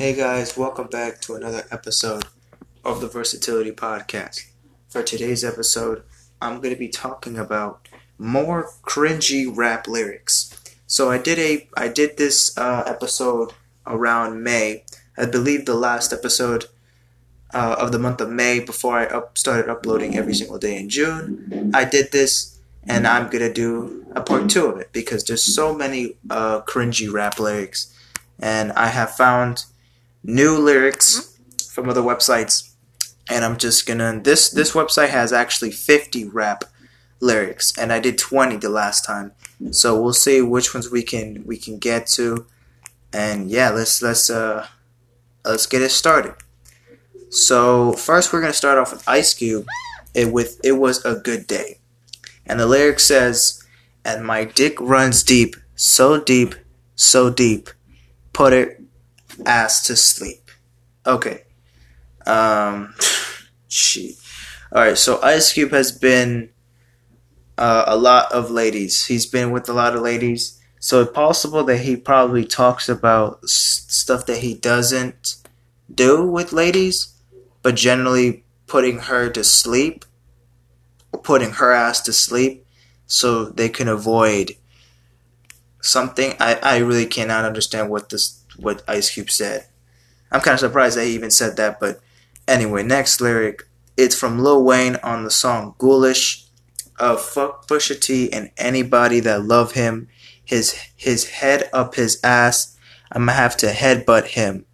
Hey guys, welcome back to another episode of the Versatility Podcast. For today's episode, I'm going to be talking about more cringy rap lyrics. So I did a I did this uh, episode around May. I believe the last episode uh, of the month of May before I up, started uploading every single day in June. I did this, and I'm gonna do a part two of it because there's so many uh, cringy rap lyrics, and I have found new lyrics from other websites, and I'm just gonna this this website has actually 50 rap lyrics, and I did 20 the last time, so we'll see which ones we can we can get to, and yeah, let's let's uh let's get it started. So first, we're gonna start off with Ice Cube. It with it was a good day, and the lyric says, "And my dick runs deep, so deep, so deep, put it ass to sleep." Okay. Um. All right. So Ice Cube has been uh, a lot of ladies. He's been with a lot of ladies. So it's possible that he probably talks about s- stuff that he doesn't do with ladies but generally putting her to sleep, putting her ass to sleep, so they can avoid something. I, I really cannot understand what this what Ice Cube said. I'm kind of surprised that he even said that, but anyway, next lyric. It's from Lil Wayne on the song "Ghoulish." Uh, fuck Pusha T and anybody that love him. His his head up his ass. I'ma have to headbutt him.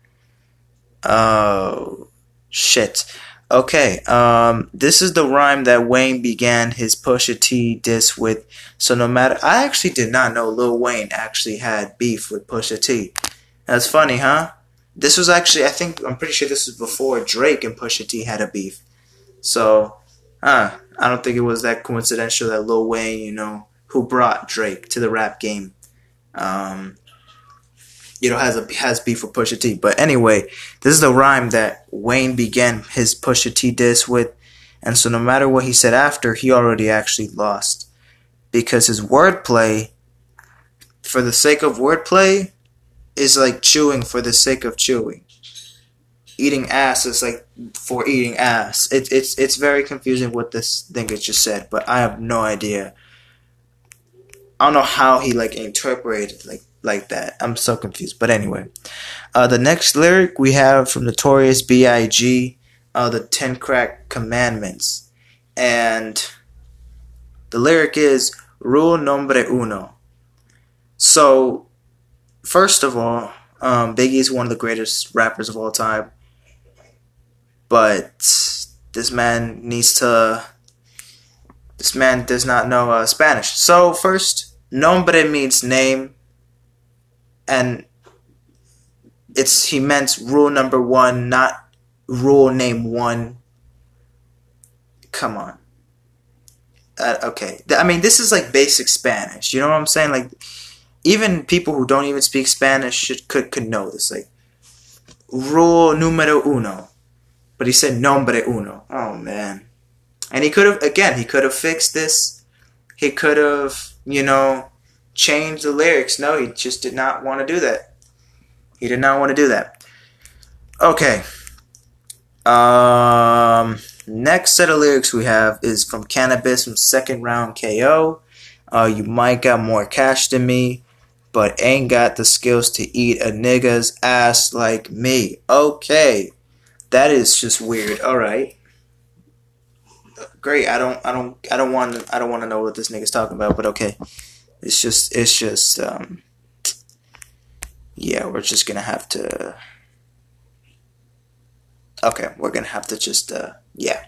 Oh shit. Okay, um, this is the rhyme that Wayne began his Pusha T diss with. So no matter, I actually did not know Lil Wayne actually had beef with Pusha T. That's funny, huh? This was actually, I think, I'm pretty sure this was before Drake and Pusha T had a beef. So, uh, I don't think it was that coincidental that Lil Wayne, you know, who brought Drake to the rap game, um, you know, has a has beef with Pusha T. But anyway, this is the rhyme that Wayne began his Pusha T diss with, and so no matter what he said after, he already actually lost because his wordplay, for the sake of wordplay, is like chewing for the sake of chewing. Eating ass is like for eating ass. It, it's it's very confusing what this thing has just said, but I have no idea. I don't know how he like interpreted like like that. I'm so confused. But anyway, uh, the next lyric we have from Notorious B.I.G. Uh, the Ten Crack Commandments, and the lyric is "Rule Nombre Uno." So, first of all, um, Biggie is one of the greatest rappers of all time, but this man needs to. This man does not know uh, Spanish. So first, nombre means name and it's he meant rule number one, not rule name one. Come on. Uh, okay, I mean this is like basic Spanish. You know what I'm saying? Like even people who don't even speak Spanish should could could know this. Like rule numero uno, but he said nombre uno. Oh man, and he could have again. He could have fixed this. He could have you know changed the lyrics. No, he just did not want to do that. He did not want to do that. Okay. Um, next set of lyrics we have is from Canibus from Second Round KO. Uh, you might got more cash than me, but ain't got the skills to eat a nigga's ass like me. Okay, that is just weird. All right, great. I don't, I don't, I don't want, I don't want to know what this nigga's talking about. But okay. It's just, it's just, um, yeah, we're just gonna have to. Okay, we're gonna have to just, uh, yeah.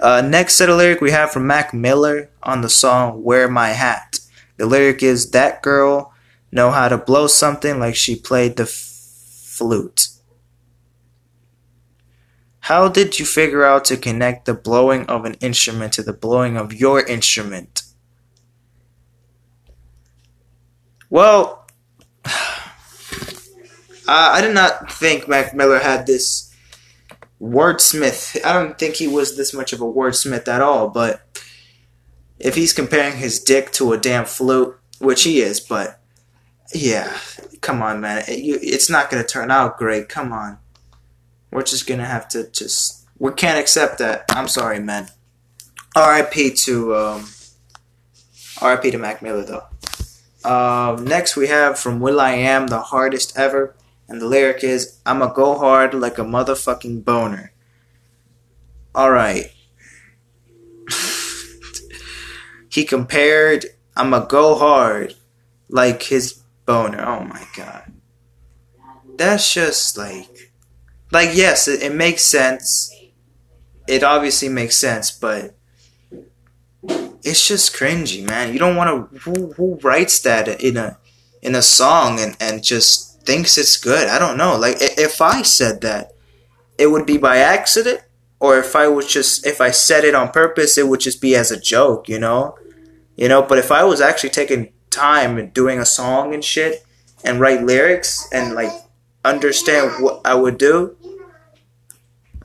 Uh, next set of lyric we have from Mac Miller on the song "Wear My Hat." The lyric is that girl know how to blow something like she played the flute. How did you figure out to connect the blowing of an instrument to the blowing of your instrument? Well, I did not think Mac Miller had this wordsmith. I don't think he was this much of a wordsmith at all, but if he's comparing his dick to a damn flute, which he is, but Yeah, come on, man. It, you, it's not gonna turn out great. Come on. We're just gonna have to just. We can't accept that. I'm sorry, man. R.I.P. to um, R.I.P. to Mac Miller though. Um, next we have from Will I Am, the hardest ever, and the lyric is "I'ma go hard like a motherfucking boner." All right. he compared "I'ma go hard" like his boner. Oh my god. That's just like, like yes, it, it makes sense. It obviously makes sense, but it's just cringy, man. You don't want to. Who, who writes that in a in a song and and just thinks it's good? I don't know. Like if I said that, it would be by accident, or if I was just if I said it on purpose, it would just be as a joke, you know, you know. But if I was actually taking time doing a song and shit and write lyrics and like understand what I would do,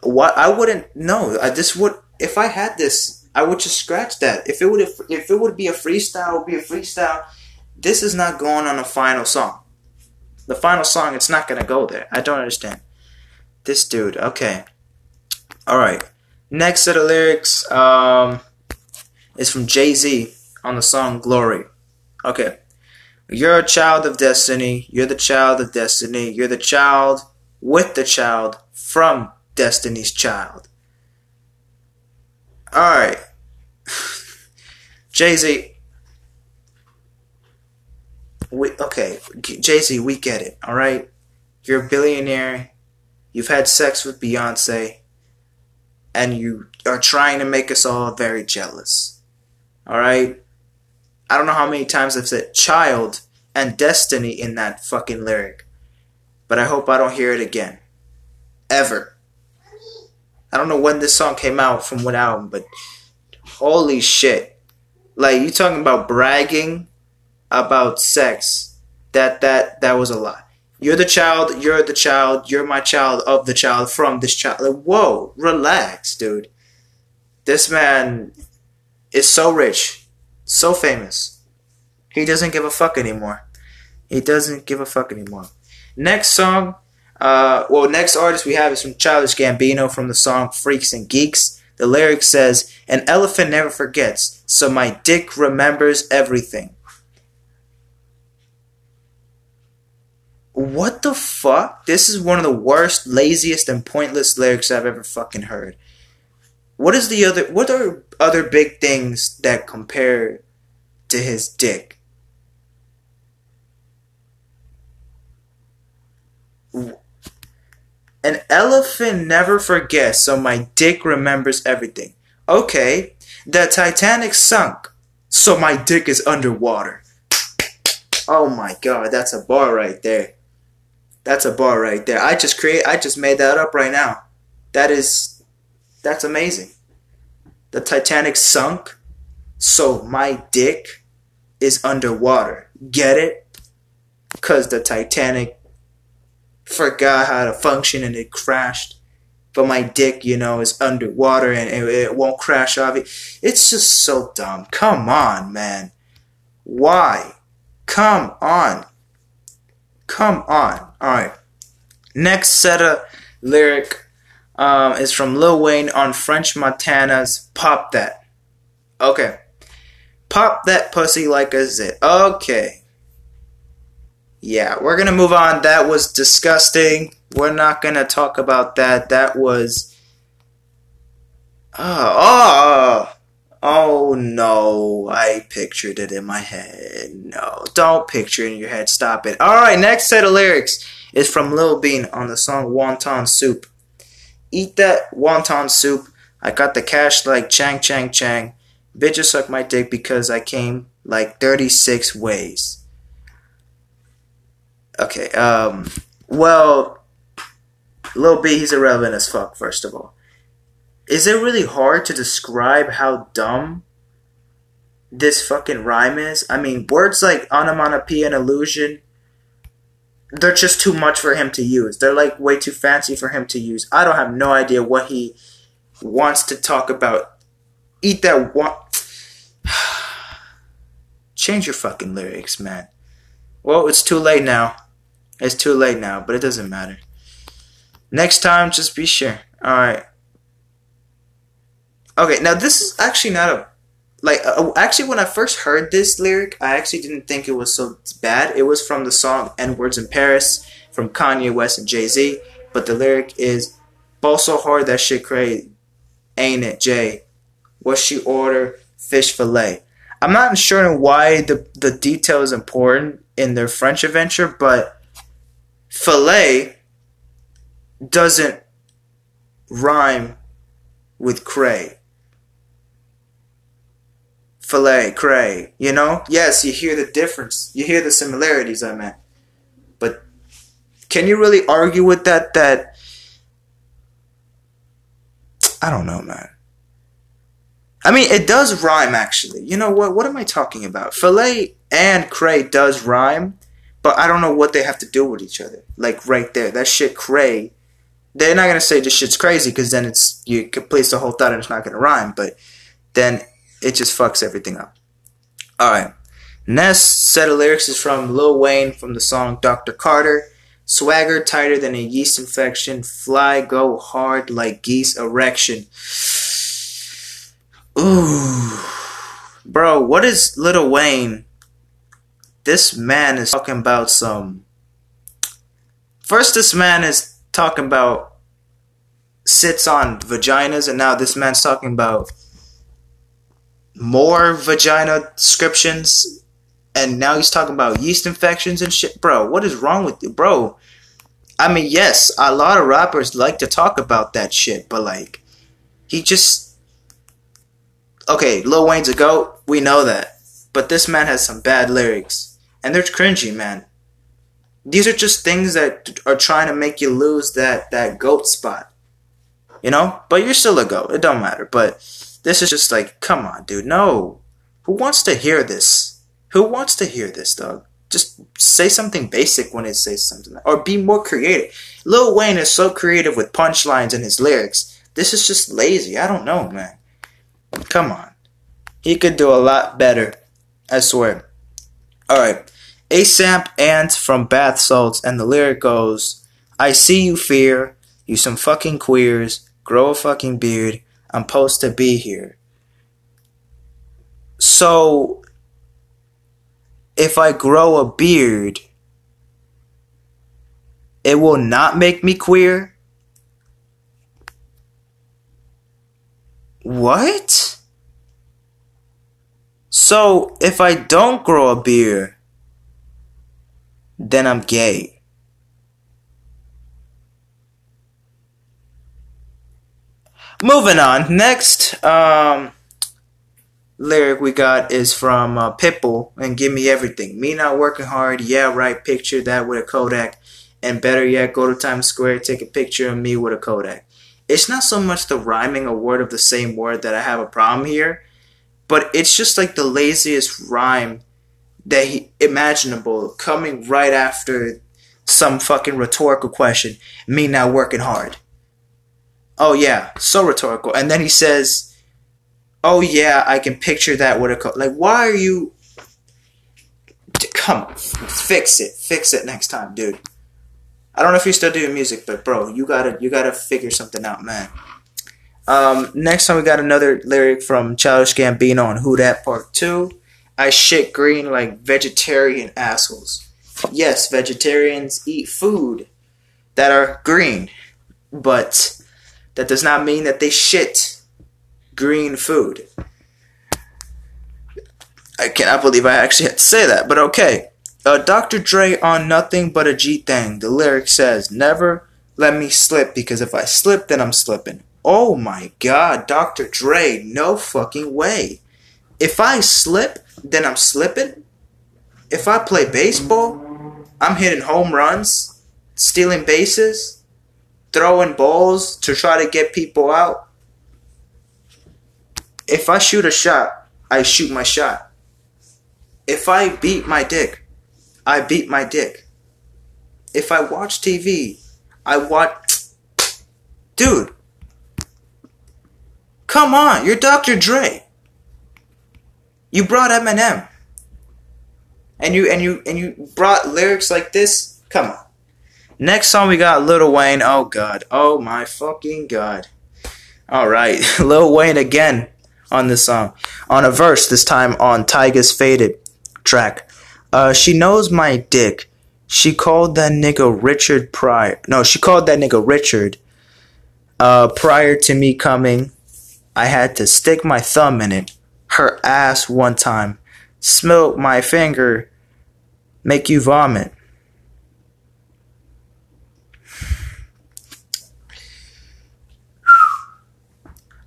what I wouldn't know. I just would if I had this I would just scratch that. If it would if, it would be a freestyle, would be a freestyle. This is not going on a final song. The final song, it's not gonna go there. I don't understand. This dude, okay. Alright. Next set of lyrics um, is from Jay Z on the song Glory. Okay. You're a child of destiny. You're the child of destiny. You're the child with the child from Destiny's Child. All right. Jay Z. We, okay, Jay Z, we get it. All right. You're a billionaire. You've had sex with Beyonce. And you are trying to make us all very jealous. All right. I don't know how many times I've said child and destiny in that fucking lyric. But I hope I don't hear it again. Ever. I don't know when this song came out from what album, but holy shit. Like you talking about bragging about sex. That that that was a lot. You're the child, you're the child, you're my child of the child from this child. Like, whoa, relax, dude. This man is so rich, so famous. He doesn't give a fuck anymore. He doesn't give a fuck anymore. Next song uh, well, next artist we have is from Childish Gambino from the song Freaks and Geeks. The lyric says, An elephant never forgets, so my dick remembers everything. What the fuck? This is one of the worst, laziest, and pointless lyrics I've ever fucking heard. What is the other? What are other big things that compare to his dick? An elephant never forgets, so my dick remembers everything. Okay, the Titanic sunk, so my dick is underwater. Oh my god, that's a bar right there. That's a bar right there. I just create I just made that up right now. That is that's amazing. The Titanic sunk, so my dick is underwater. Get it? Cuz the Titanic forgot how to function and it crashed. But my dick, you know, is underwater and it, it won't crash off. It. It's just so dumb. Come on, man. Why? Come on. Come on. Alright. Next set of lyric um, is from Lil Wayne on French Montana's Pop That. Okay. Pop that pussy like a zit. Okay yeah, we're gonna move on. That was disgusting. We're not gonna talk about that. That was. Oh, oh, oh no! I pictured it in my head. No, don't picture it in your head. Stop it. All right, next set of lyrics is from Lil B on the song "Wonton Soup." Eat that wonton soup. I got the cash like Chang Chang Chang. Bitches suck my dick because I came like 36 ways. Okay. Um. Well, Lil B, he's irrelevant as fuck. First of all, is it really hard to describe how dumb this fucking rhyme is? I mean, words like onomatopoeia and illusion, they're just too much for him to use. They're like way too fancy for him to use. I don't have no idea what he wants to talk about. Eat that one. Change your fucking lyrics, man. Well, it's too late now. It's too late now, but it doesn't matter. Next time, just be sure. Alright. Okay, now this is actually not a. Like, uh, actually, when I first heard this lyric, I actually didn't think it was so bad. It was from the song N Words in Paris from Kanye West and Jay Z. But the lyric is, Ball so hard that shit crazy. Ain't it, Jay? What she order? Fish fillet. I'm not sure why the, the detail is important in their French adventure, but fillet doesn't rhyme with cray. Filet, cray, you know? Yes, you hear the difference. You hear the similarities, I meant. But can you really argue with that? That. I don't know, man. I mean, it does rhyme, actually. You know what? What am I talking about? Filet and cray does rhyme, but I don't know what they have to do with each other. Like, right there. That shit, cray they're not gonna say this shit's crazy because then it's you place the whole thought and it's not gonna rhyme, but then it just fucks everything up. All right, next set of lyrics is from Lil Wayne from the song Dr. Carter. Swagger tighter than a yeast infection. Fly go hard like geese erection. Ooh, bro, what is Lil Wayne? This man is talking about some. First, this man is talking about sits on vaginas, and now this man's talking about more vagina descriptions, and now he's talking about yeast infections and shit. Bro, what is wrong with you, bro? I mean, yes, a lot of rappers like to talk about that shit, but like, he just. Okay, Lil Wayne's a goat, we know that. But this man has some bad lyrics. And they're cringy, man. These are just things that are trying to make you lose that that goat spot. You know? But you're still a goat. It don't matter. But this is just like, come on, dude. No. Who wants to hear this? Who wants to hear this, dog? Just say something basic when it says something. Or be more creative. Lil Wayne is so creative with punchlines in his lyrics. This is just lazy. I don't know, man. Come on. He could do a lot better. I swear. Alright. ASAP Ant from Bath Salts, and the lyric goes, I see you fear, you some fucking queers, grow a fucking beard, I'm supposed to be here. So, if I grow a beard, it will not make me queer? What? So, if I don't grow a beard, then I'm gay. Moving on. Next um, lyric we got is from uh, Pitbull and Give Me Everything. Me not working hard, yeah, right. Picture that with a Kodak. And better yet, go to Times Square, take a picture of me with a Kodak. It's not so much the rhyming a word of the same word that I have a problem here, but it's just like the laziest rhyme that he, imaginable coming right after some fucking rhetorical question. Me not working hard. Oh yeah, so rhetorical. And then he says, "Oh yeah, I can picture that with a co-. like." Why are you? Come, on, fix it, fix it next time, dude. I don't know if you're still doing music, but bro, you gotta you gotta figure something out, man. Um, next time we got another lyric from Childish Gambino on Who Dat Part Two. I shit green like vegetarian assholes. Yes, vegetarians eat food that are green, but that does not mean that they shit green food. I cannot believe I actually had to say that, but okay. Uh, Dr. Dre on Nothing But a G Thing. The lyric says, Never let me slip because if I slip, then I'm slipping. Oh my god, Dr. Dre, no fucking way. If I slip, then I'm slipping. If I play baseball, I'm hitting home runs, stealing bases, throwing balls to try to get people out. If I shoot a shot, I shoot my shot. If I beat my dick, I beat my dick. If I watch TV, I watch. Dude, come on, you're Dr. Dre. You brought Eminem. and you and you and you brought lyrics like this. Come on. Next song we got Lil Wayne. Oh god. Oh my fucking god. All right, Lil Wayne again on this song, on a verse this time on Tyga's Faded track. Uh, she knows my dick. She called that nigga Richard Pryor. No, she called that nigga Richard. Uh, prior to me coming, I had to stick my thumb in it. Her ass one time. Smelt my finger. Make you vomit.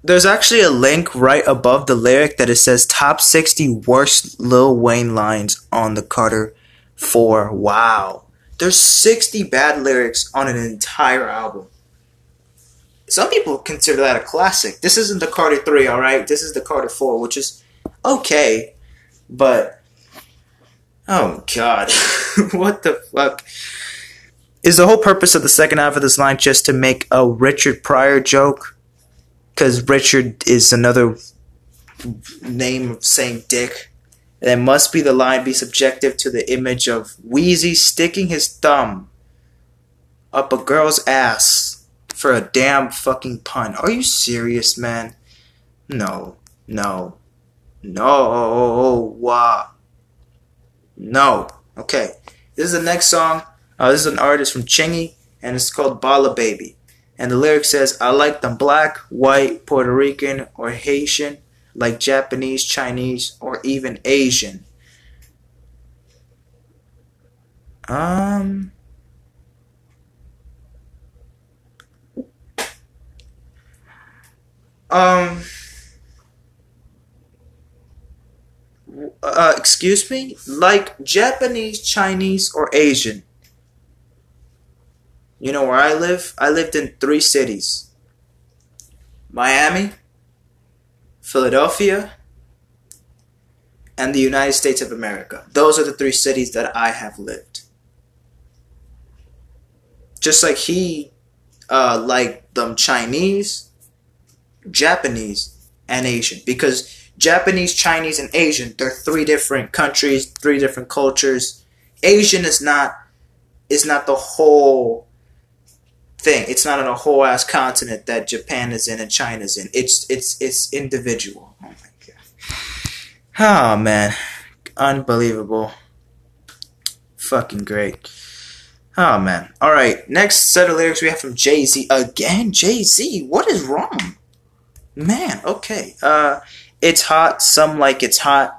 There's actually a link right above the lyric that it says top 60 worst Lil Wayne lines on the Carter 4. Wow. There's 60 bad lyrics on an entire album. Some people consider that a classic. This isn't the Carter 3, alright? This is the Carter 4, which is okay, but. Oh god. what the fuck? Is the whole purpose of the second half of this line just to make a Richard Pryor joke? Because Richard is another name of saying dick. And must be the line be subjective to the image of Wheezy sticking his thumb up a girl's ass for a damn fucking pun. Are you serious, man? No, no, no, wow. No. Okay. This is the next song. Uh, this is an artist from Chingy, and it's called Balla Baby. And the lyric says, I like them black, white, Puerto Rican, or Haitian, like Japanese, Chinese, or even Asian. Um. Um. Uh, excuse me? Like Japanese, Chinese, or Asian. You know where I live? I lived in three cities Miami, Philadelphia, and the United States of America. Those are the three cities that I have lived. Just like he, uh, like them Chinese, Japanese, and Asian. Because Japanese, Chinese, and Asian, they're three different countries, three different cultures. Asian is not is not the whole thing. It's not on a whole ass continent that Japan is in and China's in. It's it's it's individual. Oh my god. Oh man. Unbelievable. Fucking great. Oh man. Alright, next set of lyrics we have from Jay Z. Again, Jay Z. What is wrong? Man, okay. Uh it's hot, some like it's hot.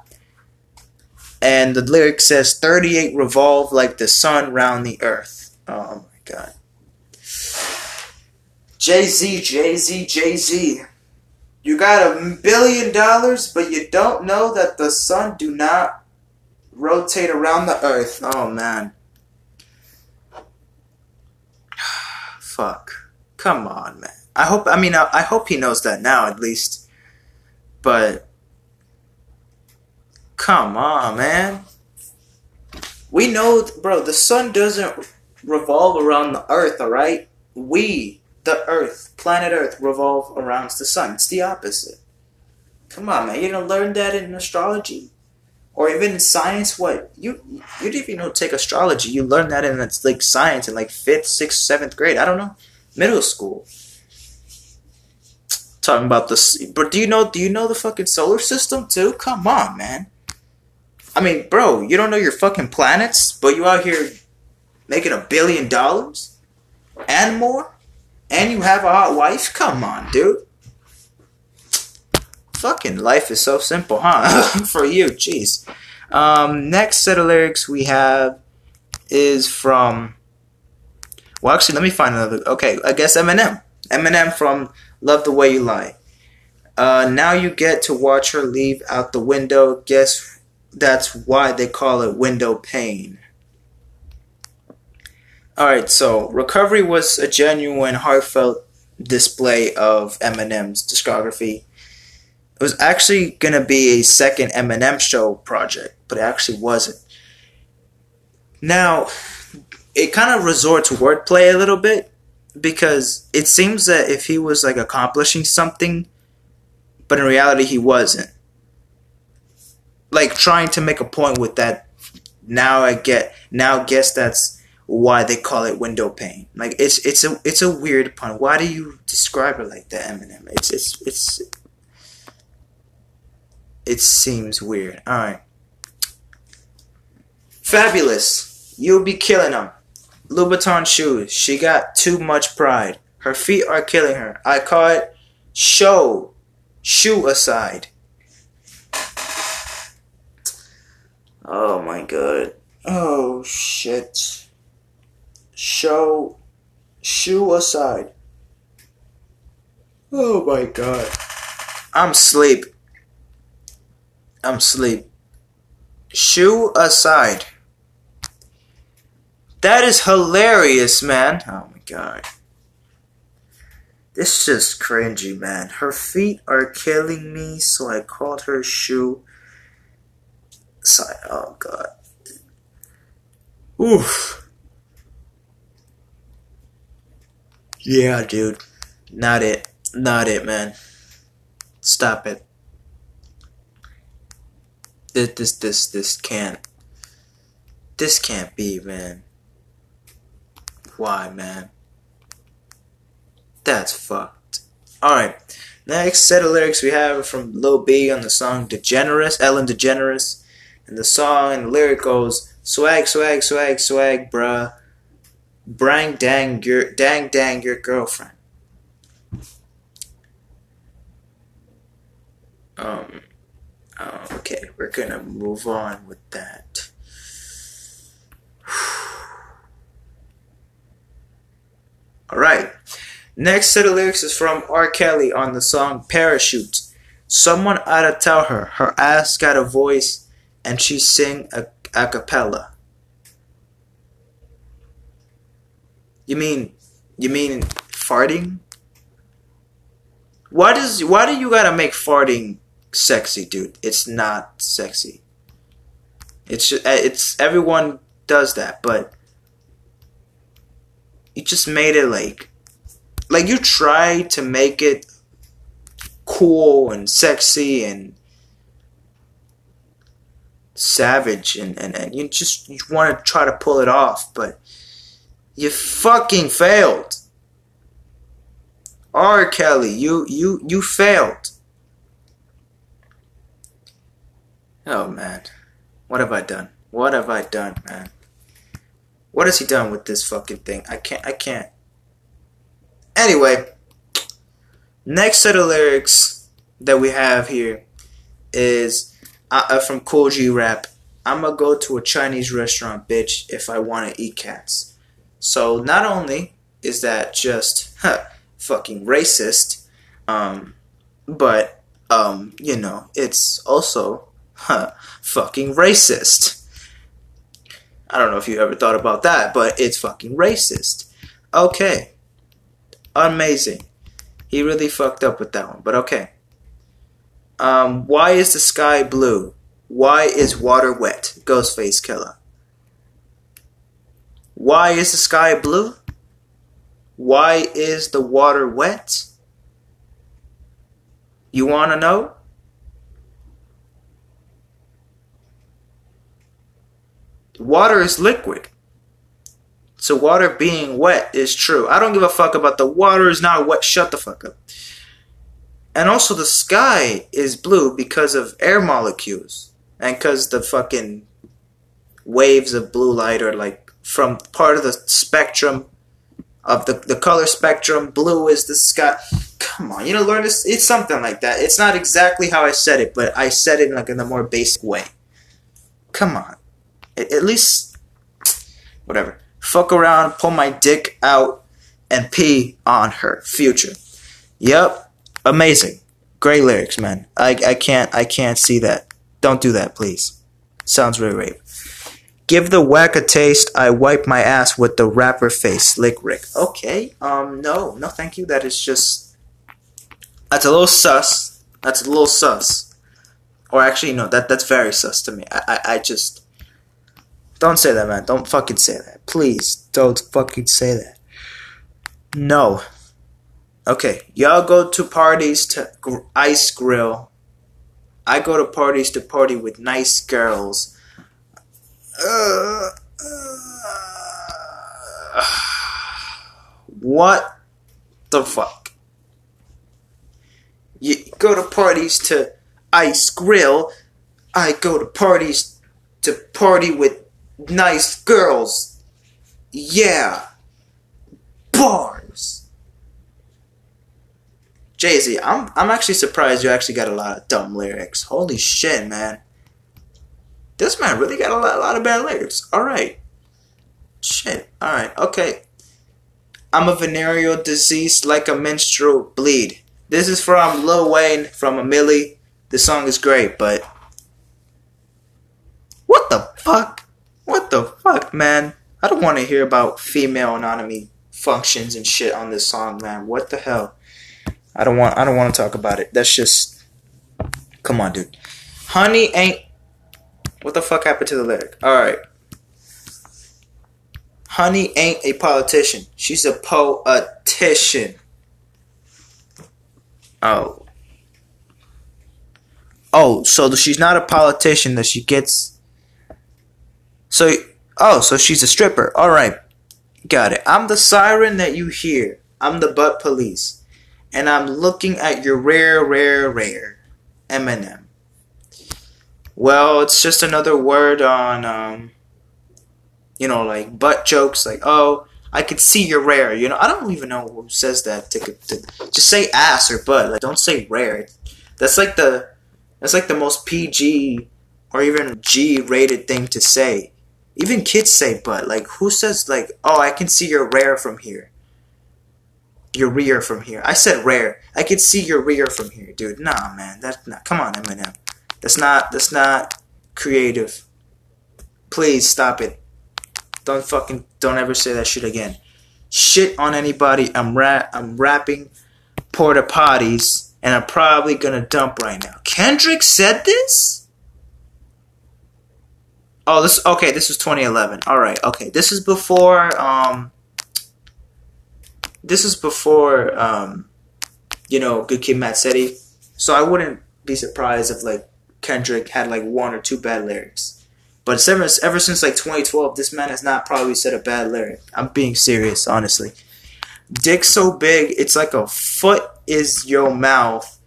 And the lyric says 38 revolve like the sun round the earth. Oh my god. Jay Z, Jay Z, Jay Z. You got a billion dollars, but you don't know that the sun do not rotate around the earth. Oh man. Fuck. Come on, man. I hope. I mean, I, I hope he knows that now, at least. But come on, man. We know, bro. The sun doesn't revolve around the earth. All right. We the Earth, planet Earth, revolve around the sun. It's the opposite. Come on, man. You didn't learn that in astrology, or even in science. What you you didn't even take astrology. You learned that in like science in like fifth, sixth, seventh grade. I don't know, middle school. Talking about this, but do you know? Do you know the fucking solar system too? Come on, man. I mean, bro, you don't know your fucking planets, but you out here making a billion dollars and more and you have a hot wife? Come on, dude. Fucking life is so simple, huh? For you, jeez. Um, next set of lyrics we have is from. Well, actually, let me find another. Okay, I guess Eminem. Eminem from Love the Way You Lie. Uh, now you get to watch her leave out the window. Guess that's why they call it window pane. All right, so Recovery was a genuine, heartfelt display of Eminem's discography. It was actually going to be a second Eminem show project, but it actually wasn't. Now, it kind of resorts wordplay a little bit because it seems that if he was like accomplishing something, but in reality he wasn't. Like trying to make a point with that now I get now guess that's why they call it window pane. Like it's it's a it's a weird pun. Why do you describe it like that, Eminem? It's it's it's it seems weird. All right. Fabulous. You'll be killing them. Louboutin shoes. She got too much pride. Her feet are killing her. I call it show. Shoe aside. Oh my god. Oh shit. Show. Shoe aside. Oh my god. I'm sleep. I'm sleep. Shoe aside. That is hilarious, man. Oh my god. This is just cringy, man. Her feet are killing me, so I called her shoe. Side. Oh god. Oof. Yeah, dude. Not it. Not it, man. Stop it. This this this this can't. This can't be, man. Why, man? That's fucked. Alright. Next set of lyrics we have from Lil B on the song DeGeneres, Ellen DeGeneres. And the song and the lyric goes Swag, swag, swag, swag, bruh. Brang dang your dang dang your girlfriend. Um oh, okay, we're gonna move on with that. Alright. Next set of lyrics is from R. Kelly on the song Parachute. Someone oughta tell her her ass got a voice and she sing a, a cappella. You mean you mean farting? Why does why do you gotta make farting sexy, dude? It's not sexy. It's just, eh, it's everyone does that, but you just made it like like you try to make it cool and sexy and savage and, and, and you just you want to try to pull it off but you fucking failed. R. Kelly you you you failed. Oh man. What have I done? What have I done man? What has he done with this fucking thing? I can't I can't. Anyway, next set of lyrics that we have here is uh, uh, from Kool G Rap. I'm gonna go to a Chinese restaurant, bitch, if I want to eat cats. So not only is that just huh, fucking racist, um, but um, you know, it's also huh, fucking racist. I don't know if you ever thought about that, but it's fucking racist. Okay. Amazing. He really fucked up with that one, but okay. Um, why is the sky blue? Why is water wet? Ghostface Killah. Why is the sky blue? Why is the water wet? You want to know? Water is liquid. So water being wet is true. I don't give a fuck about the water is not wet. Shut the fuck up. And also the sky is blue because of air molecules. And because the fucking waves of blue light are like from part of the spectrum of the, the color spectrum. Blue is the sky. Come on, you know, learn this. It's something like that. It's not exactly how I said it, but I said it in like in a more basic way. Come on. At least, whatever fuck around, pull my dick out, and pee on her. Future. Yep. Amazing. Great lyrics, man. I, I can't I can't see that. Don't do that, please. Sounds really rape. Give the whack a taste. I wipe my ass with the rapper face. Slick Rick. Okay. Um. No. No. Thank you. That is just. That's a little sus. That's a little sus. Or actually, no. That that's very sus to me. I I, I just. Don't say that, man. Don't fucking say that. Please, don't fucking say that. No. Okay, y'all go to parties to ice grill. I go to parties to party with nice girls. What the fuck? You go to parties to ice grill. I go to parties to party with nice girls. Yeah. Bars. Jay Z, I'm I'm actually surprised you actually got a lot of dumb lyrics. Holy shit, man. This man really got a lot, a lot of bad lyrics. Alright. Shit. Alright, okay. I'm a venereal disease like a menstrual bleed. This is from Lil Wayne from a Milli. The song is great, but what the fuck? What the fuck, man? I don't want to hear about female anatomy functions and shit on this song, man. What the hell? I don't want I don't want to talk about it. That's just Come on, dude. Honey ain't What the fuck happened to the lyric? All right. Honey ain't a politician. She's a poetician. Oh. Oh, so she's not a politician that she gets So oh, so she's a stripper. All right. Got it. I'm the siren that you hear. I'm the butt police. And I'm looking at your rare, rare, rare Eminem. Well, it's just another word on, um, you know, like butt jokes. Like, oh, I could see you're rare. You know, I don't even know who says that. To, to just say ass or butt. Like, don't say rare. That's like the that's like the most PG or even G rated thing to say. Even kids say butt. Like, who says like, oh, I can see you're rare from here. Your rear from here. I said rare. I can see your rear from here, dude. Nah, man. That's not. Come on, Eminem. That's not. That's not creative. Please stop it. Don't fucking. Don't ever say that shit again. Shit on anybody. I'm rap. I'm rapping porta potties, and I'm probably gonna dump right now. Kendrick said this. Oh, this okay. This was 2011. All right. Okay. This is before. Um. This is before. Um. You know, Good Kid, Mad City. So I wouldn't be surprised if like Kendrick had like one or two bad lyrics. But ever ever since like 2012, this man has not probably said a bad lyric. I'm being serious, honestly. Dick so big, it's like a foot is your mouth.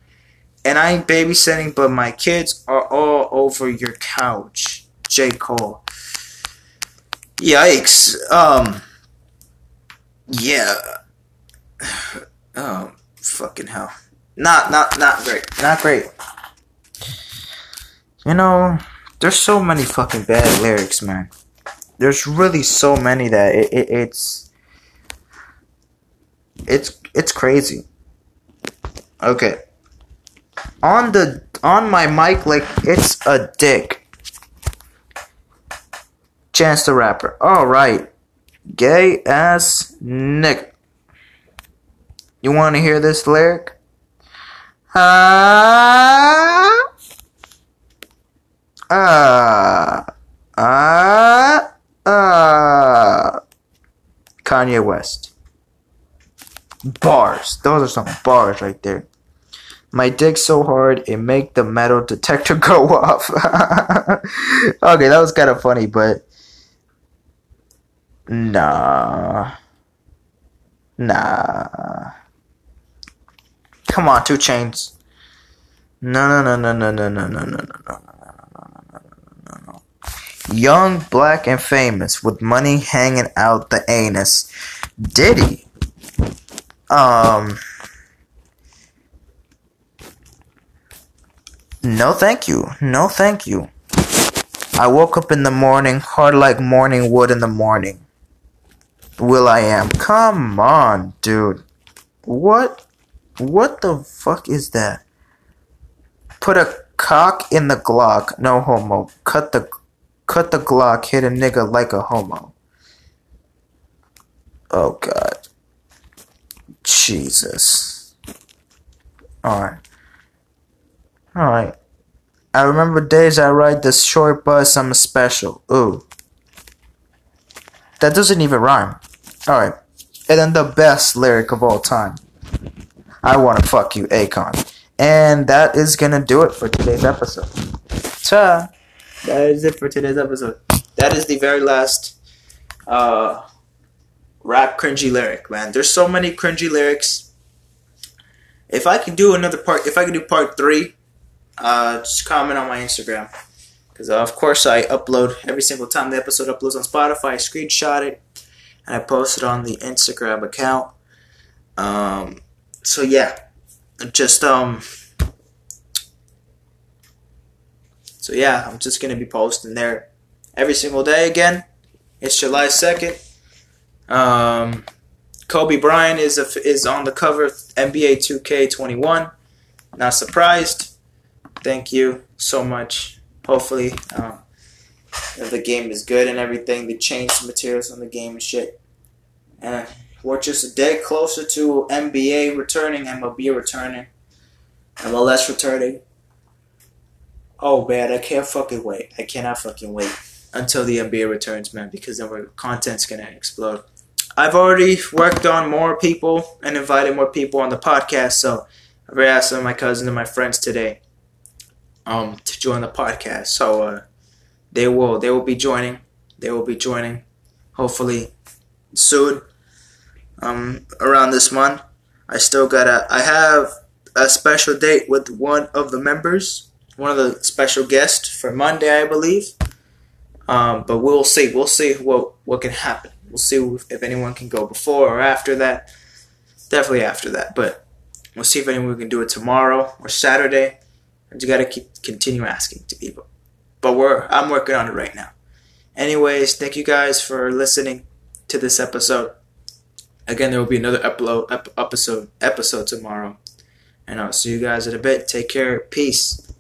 And I ain't babysitting, but my kids are all over your couch. J. Cole. Yikes. Um. Yeah. Oh, fucking hell. Not, not, not great. Not great. You know, there's so many fucking bad lyrics, man. There's really so many that it, it, it's it's it's crazy. Okay. On the on my mic like it's a dick. Chance the Rapper. All right. Gay ass nigga. You want to hear this lyric? Ah. Ah. Ah. Ah. Kanye West. Bars. Those are some bars right there. My dick so hard it make the metal detector go off. okay, that was kind of funny, but nah, nah. Come on, 2 Chainz. No, no, no, no, no, no, no, no, no, no, no, no, no, no, no. Young, black, and famous with money hanging out the anus. Diddy. Um. No, thank you. No, thank you. I woke up in the morning, hard like morning wood in the morning. Will I am. Come on, dude. What? What the fuck is that? Put a cock in the Glock. No homo. Cut the cut the Glock. Hit a nigga like a homo. Oh god. Jesus. Alright. Alright. I remember days I ride this short bus, I'm a special. Ooh. That doesn't even rhyme. Alright. And then the best lyric of all time. I wanna fuck you, Akon. And that is gonna do it for today's episode. Ta! That is it for today's episode. that is the very last uh, rap cringy lyric, man. There's so many cringy lyrics. If I can do another part, if I can do part three, uh, just comment on my Instagram. Because, uh, of course, I upload every single time the episode uploads on Spotify. I screenshot it and I post it on the Instagram account. Um, so, yeah. Just, um, so yeah, I'm just to be posting there every single day again. It's July 2nd. Um, Kobe Bryant is a, is on the cover of NBA 2K21. Not surprised. Thank you so much. Hopefully, um, the game is good and everything. They changed the materials on the game and shit. And we're just a day closer to NBA returning, MLB returning, MLS returning. Oh man, I can't fucking wait. I cannot fucking wait until the NBA returns, man, because then our content's gonna explode. I've already worked on more people and invited more people on the podcast, so I've asked some of my cousins and my friends today um, to join the podcast. So uh, they will they will be joining. They will be joining, hopefully soon. Um, around this month, I still gotta. I have a special date with one of the members, one of the special guests for Monday, I believe. Um, but we'll see. We'll see what what can happen. We'll see if anyone can go before or after that. Definitely after that. But we'll see if anyone can do it tomorrow or Saturday. And you gotta keep continue asking to people. But we're I'm working on it right now. Anyways, thank you guys for listening to this episode. Again, there will be another upload ep- episode episode tomorrow. And I'll see you guys in a bit. Take care. Peace.